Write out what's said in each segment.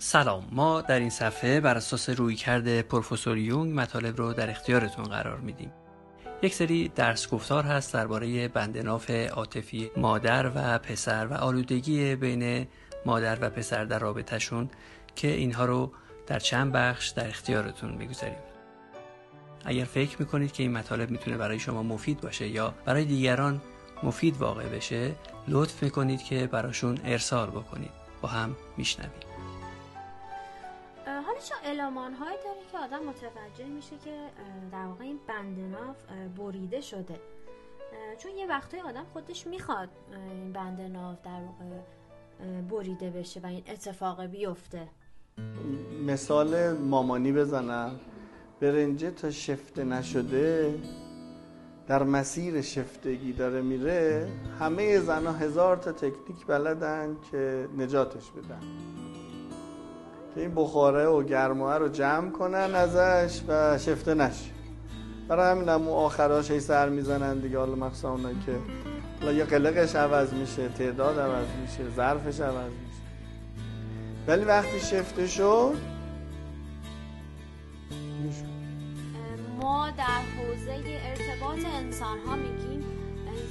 سلام. ما در این صفحه بر اساس رویکرد پروفسور یونگ مطالب رو در اختیارتون قرار میدیم. یک سری درس گفتار هست درباره بندناف عاطفی مادر و پسر و آلودگی بین مادر و پسر در رابطهشون که اینها رو در چند بخش در اختیارتون می‌گذاریم. اگر فکر می‌کنید که این مطالب می‌تونه برای شما مفید باشه یا برای دیگران مفید واقع بشه لطف می‌کنید که براشون ارسال بکنید. با هم میشنویم. چه المان هایی داره که آدم متوجه میشه که در واقع این بندناف بریده شده. چون یه وقتای آدم خودش می‌خواد این بندناف در واقع بریده بشه و این اتفاق بیفته. مثال مامانی بزنم. برنجه تا شفته نشده در مسیر شفتگی داره میره همه زنها هزار تا تکنیک بلدن که نجاتش بدن. که این بخاره و گرماه رو جمع کنن ازش و شفته نشه. برای همین هم آخراش هی سر می‌زنن دیگه. حالا مخصوصا اونایی که حالا قلقش عوض میشه تعداد عوض میشه ظرفش عوض میشه. ولی وقتی شفته شد ما در حوزه ارتباط انسان ها میگیم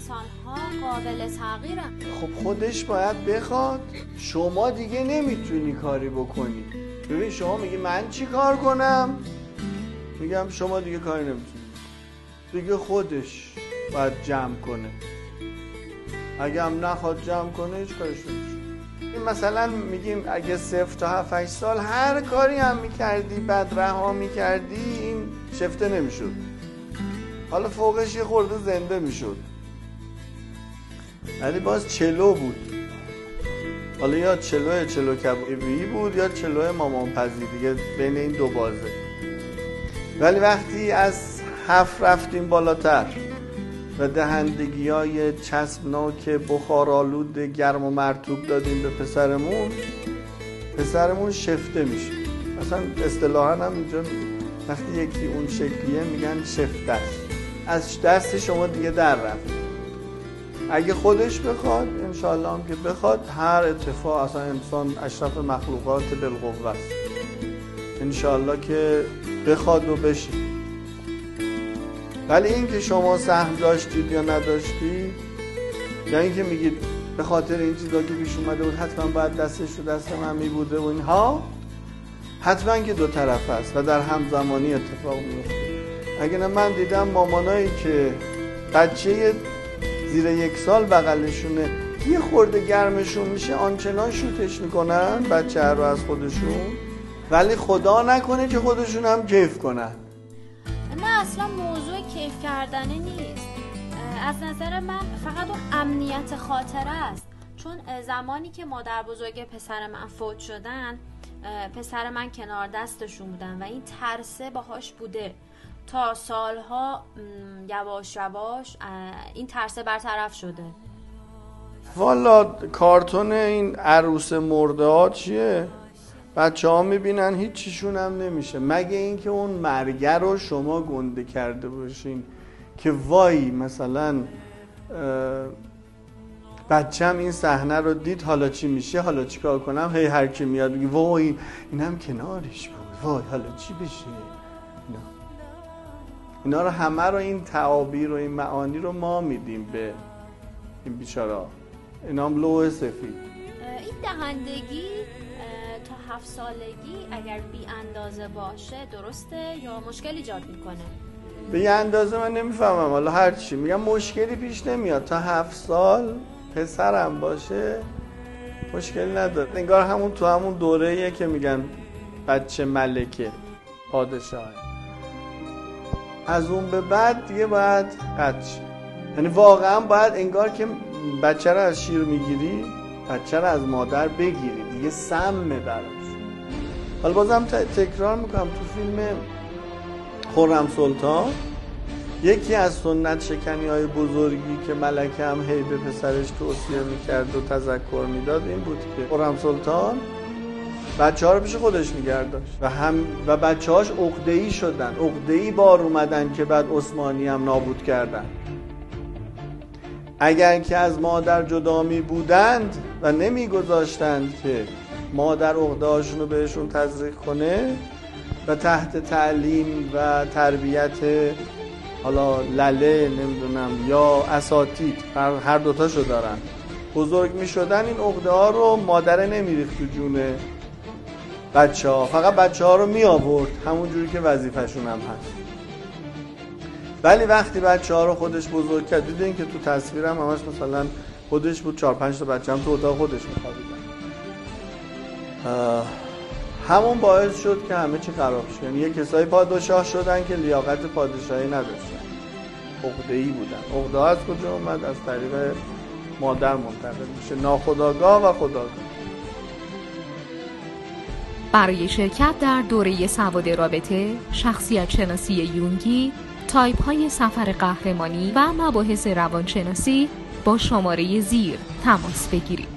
انسان ها قابل تغییرن. خب خودش باید بخواد. شما دیگه نمی‌تونی کاری بکنی. ببین شما میگی من چی کار کنم؟ میگم شما دیگه کاری نمی‌تونی. دیگه خودش باید جمع کنه. اگه هم نخواد جمع کنه هیچ کارش نمیشه. مثلا میگیم اگه صفر تا 7 8 سال هر کاری هم می‌کردی بعد رها می‌کردی این شفته نمی‌شد. حالا فوقش یه خورده زنده می‌شد. ولی باز چلو بود. حالا یا چلو چلو کبابی بود یا چلو مامان پزی دیگه بین این دو بازه. ولی وقتی از هفت رفتیم بالاتر و دهندگی های چسبناک بخارالود گرم و مرتوب دادیم به پسرمون پسرمون شفته میشه اصلا اصطلاحا هم اینجا وقتی یکی اون شکلیه میگن شفته است. از دست شما دیگه در رفت. اگه خودش بخواد انشالله هم که بخواد هر اتفاق اصلا انسان اشرف مخلوقات بالقوه است. انشالله که بخواد و بشه. ولی این که شما سهم داشتید یا نداشتید یا اینکه میگید به خاطر این چیزا که پیش اومده بود حتما باید دستش رو دست من میبوده و اینها حتما که دو طرف است و در همزمانی اتفاق میفته اگه نه من دیدم مامانایی که بچه زیر یک سال بغلشونه. یه خورده گرمشون میشه آنچنان شوتش می‌کنن بچه رو از خودشون. ولی خدا نکنه که خودشون هم کیف کنن. نه اصلا موضوع کیف کردنه نیست. از نظر من فقط اون امنیت خاطره است. چون زمانی که مادر بزرگ پسر من فوت شدن پسر من کنار دستشون بودن و این ترسه باهاش بوده. تا سالها یواش یواش این ترسه برطرف شده. والا کارتون این عروس مرده ها چیه؟ بچه ها می‌بینن هیچیشون هم نمیشه. مگه اینکه اون مرگر رو شما گنده کرده باشین که وای مثلا بچم این صحنه رو دید حالا چی میشه؟ حالا چی کار کنم؟ هی هر کی میاد بگی وای اینم کنارش بود. وای حالا چی بشه؟ اینا. اینا رو همه رو این تعابیر و این معانی رو ما میدیم به این بیچارا. اینا هم لوح سفید. این دهندگی تا هفت سالگی اگر بی اندازه باشه درسته یا مشکل ایجاد می‌کنه؟ به یه اندازه من نمی‌فهمم. حالا هر چی. میگم مشکلی پیش نمیاد. تا هفت سال پسرم باشه مشکلی نداره. انگار همون تو همون دوره که میگن بچه ملکه پادشاه از اون به بعد دیگه باید قطع یعنی واقعا باید انگار که بچه رو از شیر می‌گیری بچه رو از مادر بگیری. دیگه سمه براش. حالا بازم تکرار می‌کنم تو فیلم خورم سلطان. یکی از سنت شکنی های بزرگی که ملکه هم هی به پسرش توصیه می‌کرد و تذکر می‌داد این بود که خورم سلطان بچه ها رو پیش خودش میگرداشت. و هم و بچه هاش ای شدن. ای بار اومدن که بعد عثمانی هم نابود کردن. اگر که از مادر جدا می بودند و نمیگذاشتند که مادر عقده رو بهشون تزریق کنه و تحت تعلیم و تربیت حالا لله نمی‌دونم یا اساتید هر دوتاشو دارن. بزرگ می شدن این عقده ها رو مادره نمیریخت تو جونه بچه ها فقط بچه ها رو می آورد. همون جوری که وظیفشون هم هست. ولی وقتی بچه ها رو خودش بزرگ کرد دیدین که تو تصویرم همش مثلا خودش بود چهار پنج تا بچه هم تو اتاق خودش میخوابیدن همون باعث شد که همه چی خراب شد یعنی یه کسایی پادشاه شدن که لیاقت پادشاهی نداشتن. عقده ای بودن. عقده از کجا اومد؟ از طریق مادر منتقل میشه. ناخداگاه و خداگاه. برای شرکت در دوره سواد رابطه شخصیت شناسی یونگی تایپ های سفر قهرمانی و مباحث روانشناسی با شماره زیر تماس بگیرید.